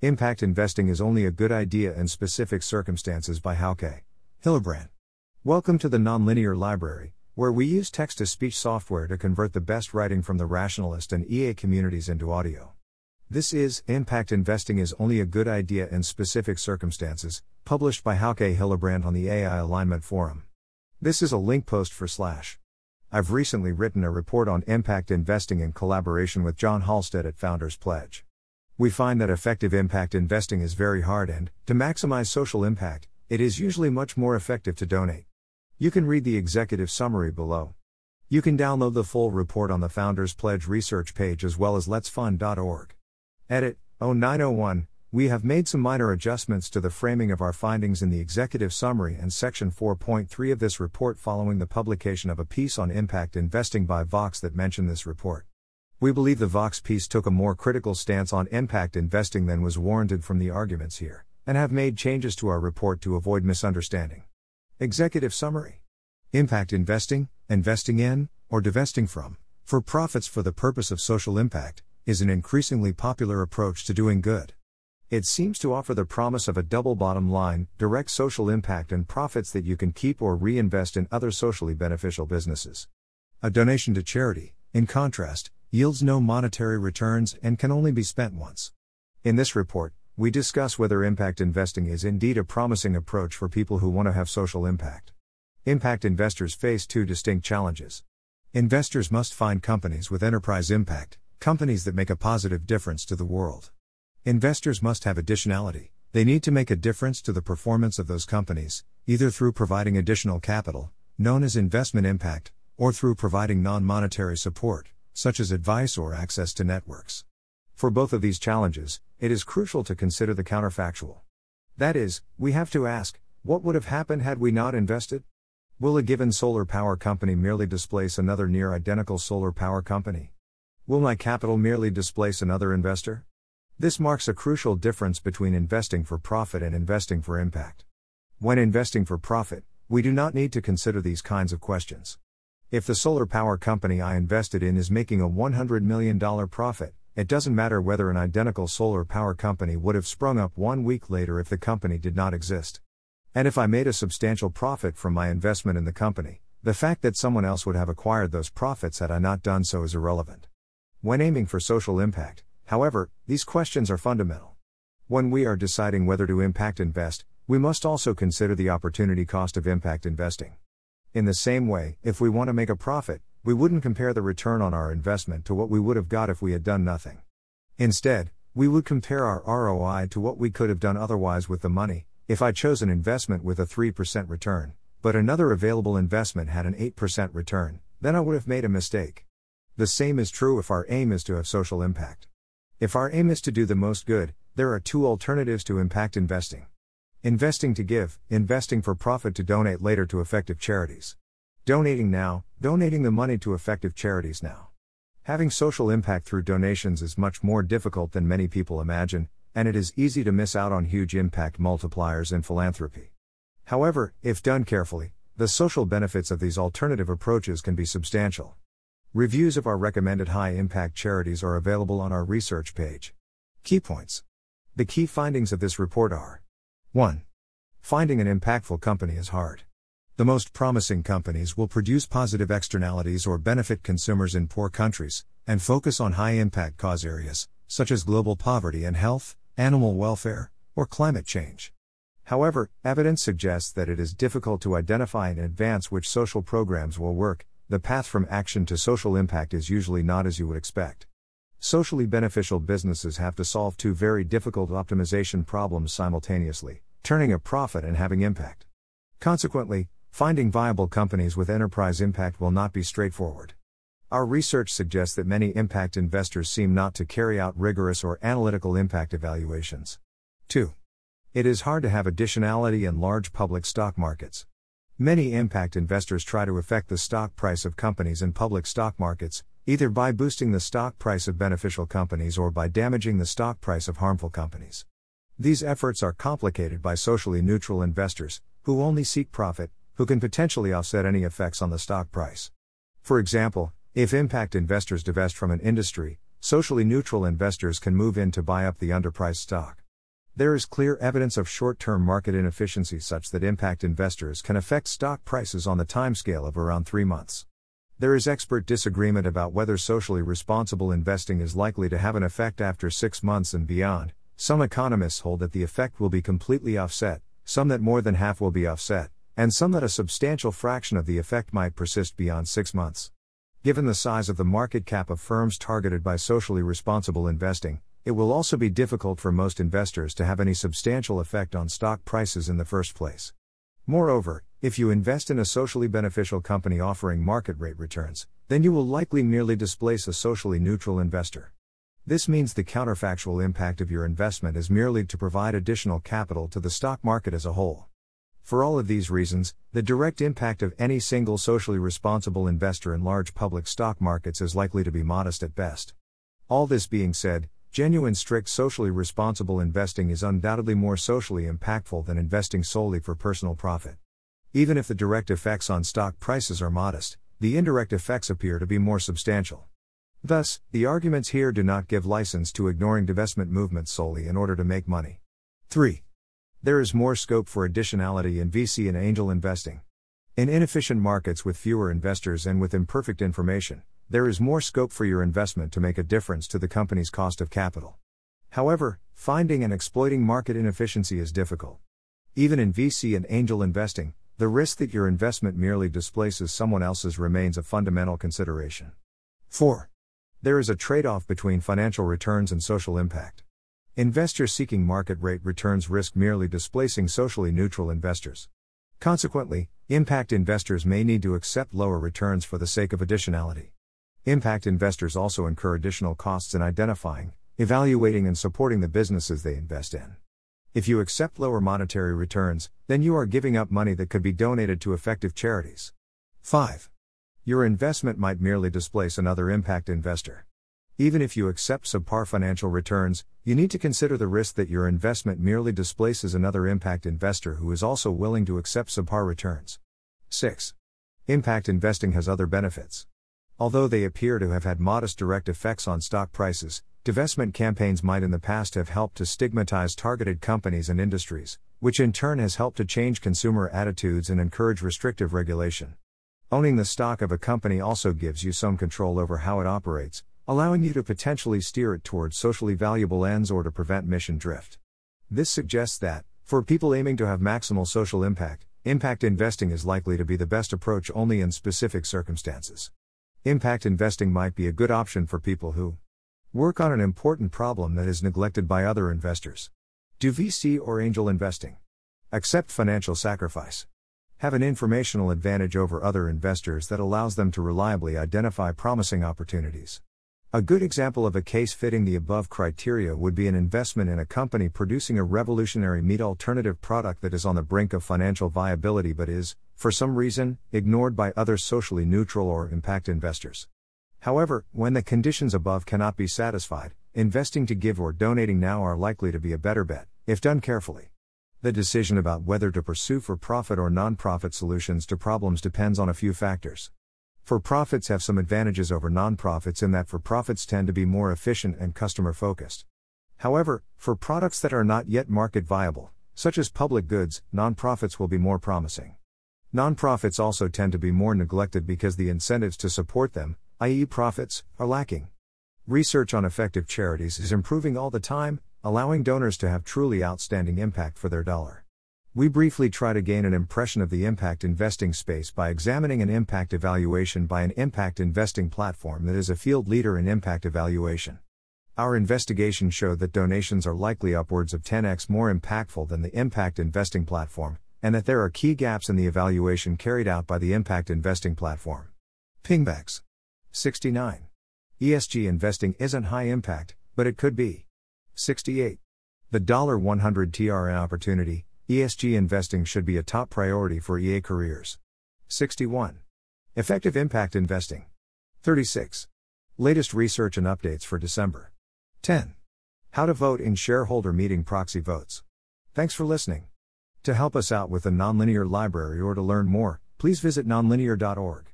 Impact investing is only a good idea in specific circumstances by Hauke Hillebrandt. Welcome to the Nonlinear Library, where we use text to speech software to convert the best writing from the rationalist and EA communities into audio. This is Impact Investing is Only a Good Idea in Specific Circumstances, published by Hauke Hillebrandt on the AI Alignment Forum. This is a link post for slash. I've recently written a report on impact investing in collaboration with John Halstead at Founders Pledge. We find that effective impact investing is very hard and, to maximize social impact, it is usually much more effective to donate. You can read the executive summary below. You can download the full report on the Founders Pledge research page as well as letsfund.org. Edit 0901 we have made some minor adjustments to the framing of our findings in the executive summary and section 4.3 of this report following the publication of a piece on impact investing by Vox that mentioned this report. We believe the Vox piece took a more critical stance on impact investing than was warranted from the arguments here, and have made changes to our report to avoid misunderstanding. Executive Summary Impact investing, investing in, or divesting from, for profits for the purpose of social impact, is an increasingly popular approach to doing good. It seems to offer the promise of a double bottom line, direct social impact, and profits that you can keep or reinvest in other socially beneficial businesses. A donation to charity, in contrast, yields no monetary returns and can only be spent once. In this report, we discuss whether impact investing is indeed a promising approach for people who want to have social impact. Impact investors face two distinct challenges. Investors must find companies with enterprise impact, companies that make a positive difference to the world. Investors must have additionality, they need to make a difference to the performance of those companies, either through providing additional capital, known as investment impact, or through providing non monetary support, such as advice or access to networks. For both of these challenges, it is crucial to consider the counterfactual. That is, we have to ask what would have happened had we not invested? Will a given solar power company merely displace another near identical solar power company? Will my capital merely displace another investor? This marks a crucial difference between investing for profit and investing for impact. When investing for profit, we do not need to consider these kinds of questions. If the solar power company I invested in is making a $100 million profit, it doesn't matter whether an identical solar power company would have sprung up one week later if the company did not exist. And if I made a substantial profit from my investment in the company, the fact that someone else would have acquired those profits had I not done so is irrelevant. When aiming for social impact, However, these questions are fundamental. When we are deciding whether to impact invest, we must also consider the opportunity cost of impact investing. In the same way, if we want to make a profit, we wouldn't compare the return on our investment to what we would have got if we had done nothing. Instead, we would compare our ROI to what we could have done otherwise with the money. If I chose an investment with a 3% return, but another available investment had an 8% return, then I would have made a mistake. The same is true if our aim is to have social impact. If our aim is to do the most good, there are two alternatives to impact investing investing to give, investing for profit to donate later to effective charities. Donating now, donating the money to effective charities now. Having social impact through donations is much more difficult than many people imagine, and it is easy to miss out on huge impact multipliers in philanthropy. However, if done carefully, the social benefits of these alternative approaches can be substantial. Reviews of our recommended high impact charities are available on our research page. Key points. The key findings of this report are 1. Finding an impactful company is hard. The most promising companies will produce positive externalities or benefit consumers in poor countries, and focus on high impact cause areas, such as global poverty and health, animal welfare, or climate change. However, evidence suggests that it is difficult to identify in advance which social programs will work, the path from action to social impact is usually not as you would expect. Socially beneficial businesses have to solve two very difficult optimization problems simultaneously turning a profit and having impact. Consequently, finding viable companies with enterprise impact will not be straightforward. Our research suggests that many impact investors seem not to carry out rigorous or analytical impact evaluations. 2. It is hard to have additionality in large public stock markets. Many impact investors try to affect the stock price of companies in public stock markets, either by boosting the stock price of beneficial companies or by damaging the stock price of harmful companies. These efforts are complicated by socially neutral investors, who only seek profit, who can potentially offset any effects on the stock price. For example, if impact investors divest from an industry, socially neutral investors can move in to buy up the underpriced stock. There is clear evidence of short term market inefficiency such that impact investors can affect stock prices on the timescale of around three months. There is expert disagreement about whether socially responsible investing is likely to have an effect after six months and beyond. Some economists hold that the effect will be completely offset, some that more than half will be offset, and some that a substantial fraction of the effect might persist beyond six months. Given the size of the market cap of firms targeted by socially responsible investing, it will also be difficult for most investors to have any substantial effect on stock prices in the first place. Moreover, if you invest in a socially beneficial company offering market rate returns, then you will likely merely displace a socially neutral investor. This means the counterfactual impact of your investment is merely to provide additional capital to the stock market as a whole. For all of these reasons, the direct impact of any single socially responsible investor in large public stock markets is likely to be modest at best. All this being said, Genuine strict socially responsible investing is undoubtedly more socially impactful than investing solely for personal profit. Even if the direct effects on stock prices are modest, the indirect effects appear to be more substantial. Thus, the arguments here do not give license to ignoring divestment movements solely in order to make money. 3. There is more scope for additionality in VC and angel investing. In inefficient markets with fewer investors and with imperfect information, there is more scope for your investment to make a difference to the company's cost of capital. However, finding and exploiting market inefficiency is difficult. Even in VC and angel investing, the risk that your investment merely displaces someone else's remains a fundamental consideration. 4. There is a trade off between financial returns and social impact. Investors seeking market rate returns risk merely displacing socially neutral investors. Consequently, impact investors may need to accept lower returns for the sake of additionality. Impact investors also incur additional costs in identifying, evaluating, and supporting the businesses they invest in. If you accept lower monetary returns, then you are giving up money that could be donated to effective charities. 5. Your investment might merely displace another impact investor. Even if you accept subpar financial returns, you need to consider the risk that your investment merely displaces another impact investor who is also willing to accept subpar returns. 6. Impact investing has other benefits. Although they appear to have had modest direct effects on stock prices, divestment campaigns might in the past have helped to stigmatize targeted companies and industries, which in turn has helped to change consumer attitudes and encourage restrictive regulation. Owning the stock of a company also gives you some control over how it operates, allowing you to potentially steer it towards socially valuable ends or to prevent mission drift. This suggests that, for people aiming to have maximal social impact, impact investing is likely to be the best approach only in specific circumstances. Impact investing might be a good option for people who work on an important problem that is neglected by other investors. Do VC or angel investing? Accept financial sacrifice. Have an informational advantage over other investors that allows them to reliably identify promising opportunities. A good example of a case fitting the above criteria would be an investment in a company producing a revolutionary meat alternative product that is on the brink of financial viability but is, for some reason, ignored by other socially neutral or impact investors. However, when the conditions above cannot be satisfied, investing to give or donating now are likely to be a better bet, if done carefully. The decision about whether to pursue for profit or non profit solutions to problems depends on a few factors. For profits have some advantages over nonprofits in that for profits tend to be more efficient and customer focused. However, for products that are not yet market viable, such as public goods, nonprofits will be more promising. Nonprofits also tend to be more neglected because the incentives to support them, i.e., profits, are lacking. Research on effective charities is improving all the time, allowing donors to have truly outstanding impact for their dollar. We briefly try to gain an impression of the impact investing space by examining an impact evaluation by an impact investing platform that is a field leader in impact evaluation. Our investigation showed that donations are likely upwards of 10x more impactful than the impact investing platform, and that there are key gaps in the evaluation carried out by the impact investing platform. Pingbacks 69. ESG investing isn't high impact, but it could be. 68. The $100 TRN opportunity, ESG investing should be a top priority for EA careers. 61. Effective impact investing. 36. Latest research and updates for December. 10. How to vote in shareholder meeting proxy votes. Thanks for listening. To help us out with the nonlinear library or to learn more, please visit nonlinear.org.